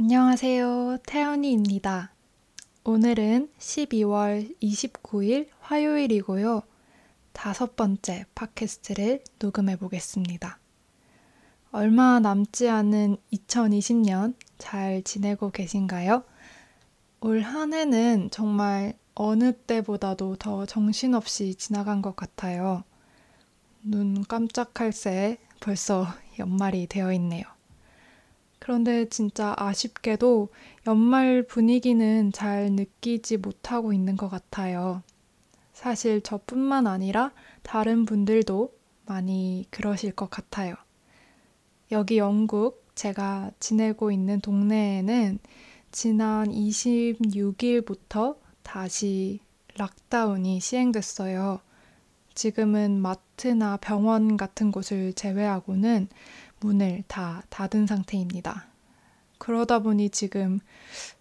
안녕하세요. 태연이입니다. 오늘은 12월 29일 화요일이고요. 다섯 번째 팟캐스트를 녹음해 보겠습니다. 얼마 남지 않은 2020년 잘 지내고 계신가요? 올 한 해는 정말 어느 때보다도 더 정신없이 지나간 것 같아요. 눈 깜짝할 새 벌써 연말이 되어 있네요. 그런데 진짜 아쉽게도 연말 분위기는 잘 느끼지 못하고 있는 것 같아요. 사실 저뿐만 아니라 다른 분들도 많이 그러실 것 같아요. 여기 영국 제가 지내고 있는 동네에는 지난 26일부터 다시 락다운이 시행됐어요. 지금은 마트나 병원 같은 곳을 제외하고는 문을 다 닫은 상태입니다. 그러다 보니 지금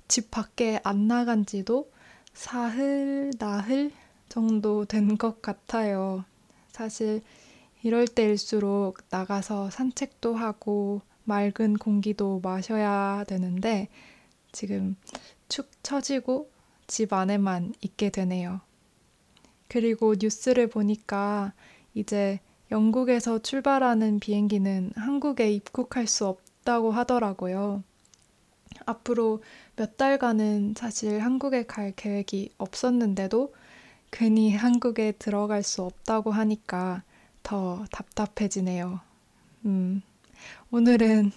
집 밖에 안 나간 지도 사흘, 나흘 정도 된 것 같아요. 사실 이럴 때일수록 나가서 산책도 하고 맑은 공기도 마셔야 되는데 지금 축 처지고 집 안에만 있게 되네요. 그리고 뉴스를 보니까 이제 영국에서 출발하는 비행기는 한국에 입국할 수 없다고 하더라고요. 앞으로 몇 달간은 사실 한국에 갈 계획이 없었는데도 괜히 한국에 들어갈 수 없다고 하니까 더 답답해지네요. 음, 오늘은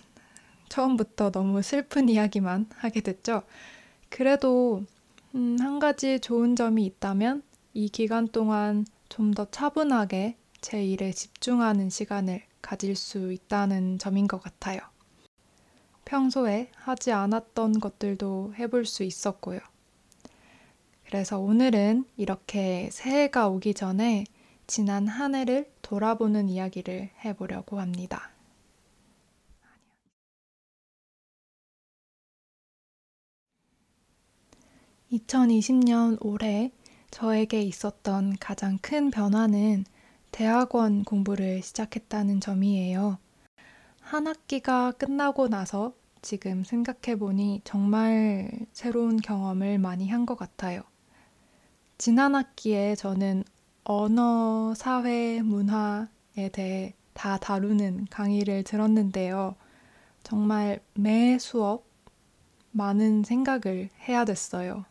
처음부터 너무 슬픈 이야기만 하게 됐죠. 그래도 음, 한 가지 좋은 점이 있다면 이 기간 동안 좀 더 차분하게 제 일에 집중하는 시간을 가질 수 있다는 점인 것 같아요. 평소에 하지 않았던 것들도 해볼 수 있었고요. 그래서 오늘은 이렇게 새해가 오기 전에 지난 한 해를 돌아보는 이야기를 해보려고 합니다. 2020년 올해 저에게 있었던 가장 큰 변화는 대학원 공부를 시작했다는 점이에요. 한 학기가 끝나고 나서 지금 생각해보니 정말 새로운 경험을 많이 한 것 같아요. 지난 학기에 저는 언어, 사회, 문화에 대해 다 다루는 강의를 들었는데요. 정말 매 수업 많은 생각을 해야 됐어요.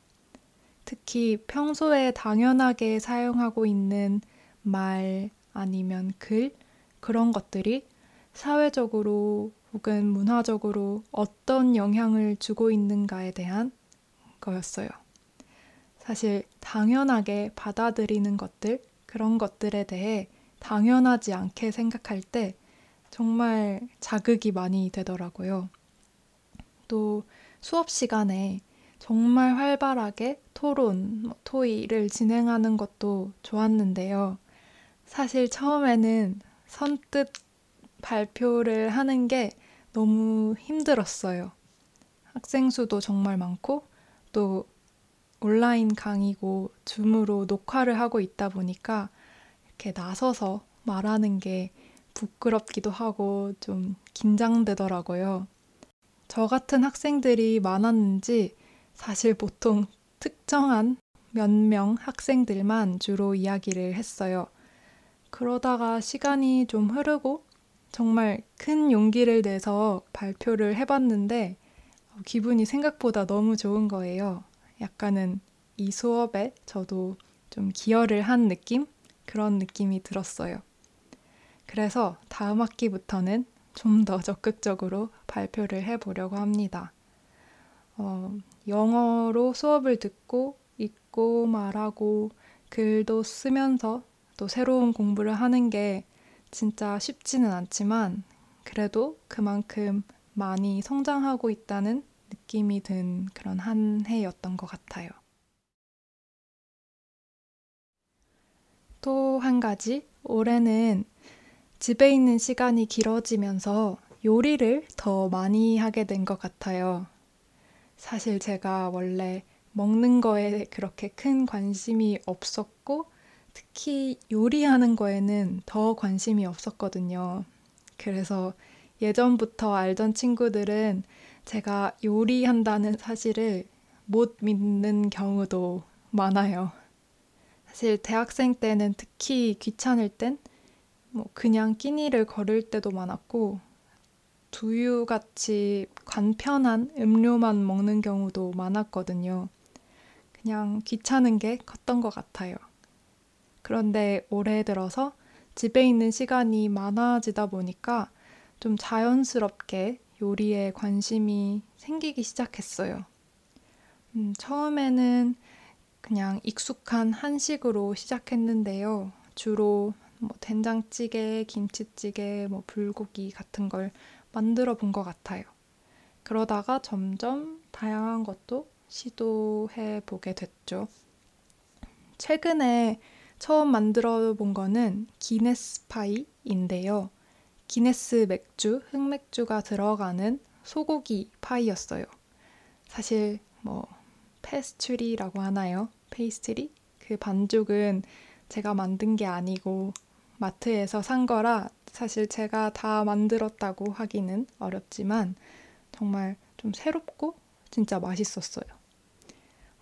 특히 평소에 당연하게 사용하고 있는 말 아니면 글 그런 것들이 사회적으로 혹은 문화적으로 어떤 영향을 주고 있는가에 대한 거였어요. 사실 당연하게 받아들이는 것들, 그런 것들에 대해 당연하지 않게 생각할 때 정말 자극이 많이 되더라고요. 또 수업 시간에 정말 활발하게 토론, 뭐 토의를 진행하는 것도 좋았는데요. 사실 처음에는 선뜻 발표를 하는 게 너무 힘들었어요. 학생 수도 정말 많고 또 온라인 강의고 줌으로 녹화를 하고 있다 보니까 이렇게 나서서 말하는 게 부끄럽기도 하고 좀 긴장되더라고요. 저 같은 학생들이 많았는지 사실 보통 특정한 몇 명 학생들만 주로 이야기를 했어요. 그러다가 시간이 좀 흐르고 정말 큰 용기를 내서 발표를 해봤는데 기분이 생각보다 너무 좋은 거예요. 약간은 이 수업에 저도 좀 기여를 한 느낌? 그런 느낌이 들었어요. 그래서 다음 학기부터는 좀 더 적극적으로 발표를 해보려고 합니다. 어, 영어로 수업을 듣고 읽고 말하고 글도 쓰면서 또 새로운 공부를 하는 게 진짜 쉽지는 않지만 그래도 그만큼 많이 성장하고 있다는 느낌이 든 그런 한 해였던 것 같아요. 또 한 가지, 올해는 집에 있는 시간이 길어지면서 요리를 더 많이 하게 된 것 같아요. 사실 제가 원래 먹는 거에 그렇게 큰 관심이 없었고, 특히 요리하는 거에는 더 관심이 없었거든요. 그래서 예전부터 알던 친구들은 제가 요리한다는 사실을 못 믿는 경우도 많아요. 사실 대학생 때는 특히 귀찮을 땐 뭐 그냥 끼니를 거를 때도 많았고 두유같이 간편한 음료만 먹는 경우도 많았거든요. 그냥 귀찮은 게 컸던 것 같아요. 그런데 올해 들어서 집에 있는 시간이 많아지다 보니까 좀 자연스럽게 요리에 관심이 생기기 시작했어요. 음, 처음에는 그냥 익숙한 한식으로 시작했는데요. 주로 뭐 된장찌개, 김치찌개, 뭐 불고기 같은 걸 만들어 본 것 같아요. 그러다가 점점 다양한 것도 시도해 보게 됐죠. 최근에 처음 만들어 본 거는 기네스 파이인데요. 기네스 맥주, 흑맥주가 들어가는 소고기 파이였어요. 사실 뭐 페스츄리라고 하나요? 페이스트리? 그 반죽은 제가 만든 게 아니고 마트에서 산 거라 사실 제가 다 만들었다고 하기는 어렵지만 정말 좀 새롭고 진짜 맛있었어요.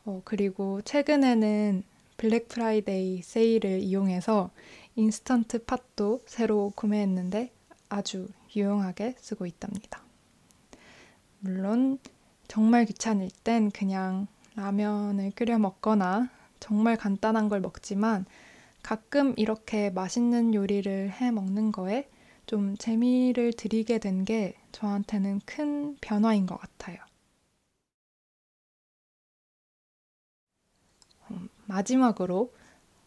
어, 그리고 최근에는 블랙 프라이데이 세일을 이용해서 Instant Pot도 새로 구매했는데 아주 유용하게 쓰고 있답니다. 물론 정말 귀찮을 땐 그냥 라면을 끓여 먹거나 정말 간단한 걸 먹지만 가끔 이렇게 맛있는 요리를 해 먹는 거에 좀 재미를 들이게 된 게 저한테는 큰 변화인 것 같아요. 음, 마지막으로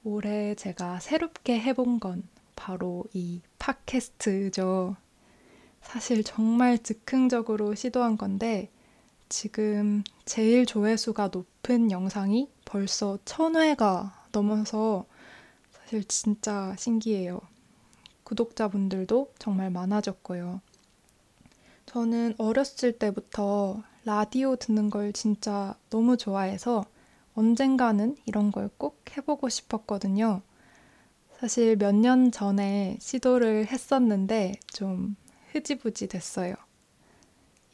올해 제가 새롭게 해본 건 바로 이 팟캐스트죠. 사실 정말 즉흥적으로 시도한 건데 지금 제일 조회수가 높은 영상이 벌써 천회가 넘어서 사실 진짜 신기해요. 구독자분들도 정말 많아졌고요. 저는 어렸을 때부터 라디오 듣는 걸 진짜 너무 좋아해서 언젠가는 이런 걸 꼭 해보고 싶었거든요. 사실 몇 년 전에 시도를 했었는데 좀 흐지부지 됐어요.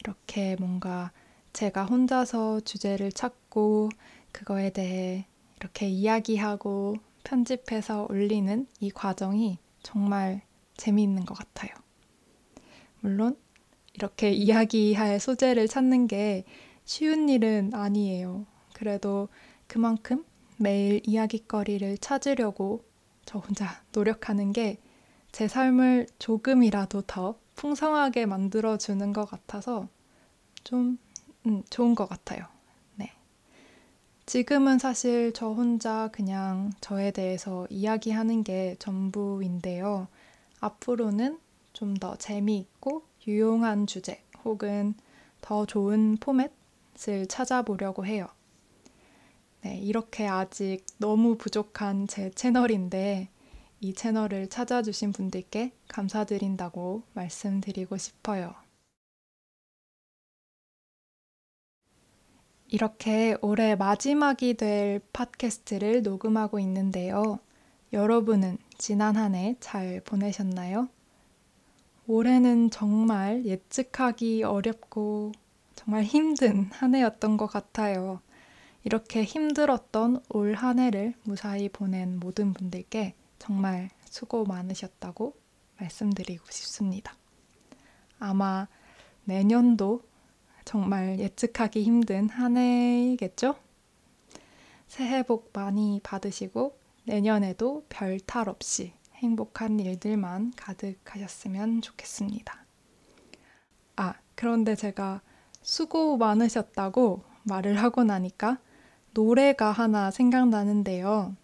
이렇게 뭔가 제가 혼자서 주제를 찾고 그거에 대해 이렇게 이야기하고 편집해서 올리는 이 과정이 정말 재미있는 것 같아요. 물론 이렇게 이야기할 소재를 찾는 게 쉬운 일은 아니에요. 그래도 그만큼 매일 이야기거리를 찾으려고 저 혼자 노력하는 게 제 삶을 조금이라도 더 풍성하게 만들어주는 것 같아서 좀 음, 좋은 것 같아요. 네. 지금은 사실 저 혼자 그냥 저에 대해서 이야기하는 게 전부인데요. 앞으로는 좀 더 재미있고 유용한 주제 혹은 더 좋은 포맷을 찾아보려고 해요. 네, 이렇게 아직 너무 부족한 제 채널인데 이 채널을 찾아주신 분들께 감사드린다고 말씀드리고 싶어요. 이렇게 올해 마지막이 될 팟캐스트를 녹음하고 있는데요. 여러분은 지난 한 해 잘 보내셨나요? 올해는 정말 예측하기 어렵고 정말 힘든 한 해였던 것 같아요. 이렇게 힘들었던 올 한 해를 무사히 보낸 모든 분들께 정말 수고 많으셨다고 말씀드리고 싶습니다. 아마 내년도 정말 예측하기 힘든 한 해이겠죠? 새해 복 많이 받으시고 내년에도 별 탈 없이 행복한 일들만 가득하셨으면 좋겠습니다. 아, 그런데 제가 수고 많으셨다고 말을 하고 나니까 노래가 하나 생각나는데요.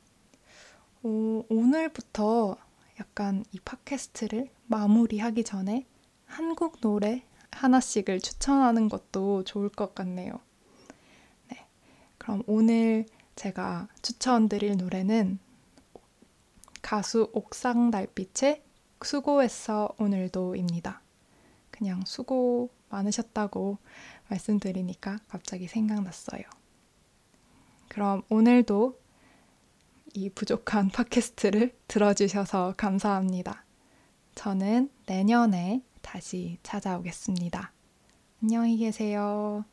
어, 오늘부터 약간 이 팟캐스트를 마무리하기 전에 한국 노래 하나씩을 추천하는 것도 좋을 것 같네요. 네. 그럼 오늘 제가 추천드릴 노래는 가수 옥상 달빛의 수고했어 오늘도입니다. 그냥 수고 많으셨다고 말씀드리니까 갑자기 생각났어요. 그럼 오늘도 이 부족한 팟캐스트를 들어주셔서 감사합니다. 저는 내년에 다시 찾아오겠습니다. 안녕히 계세요.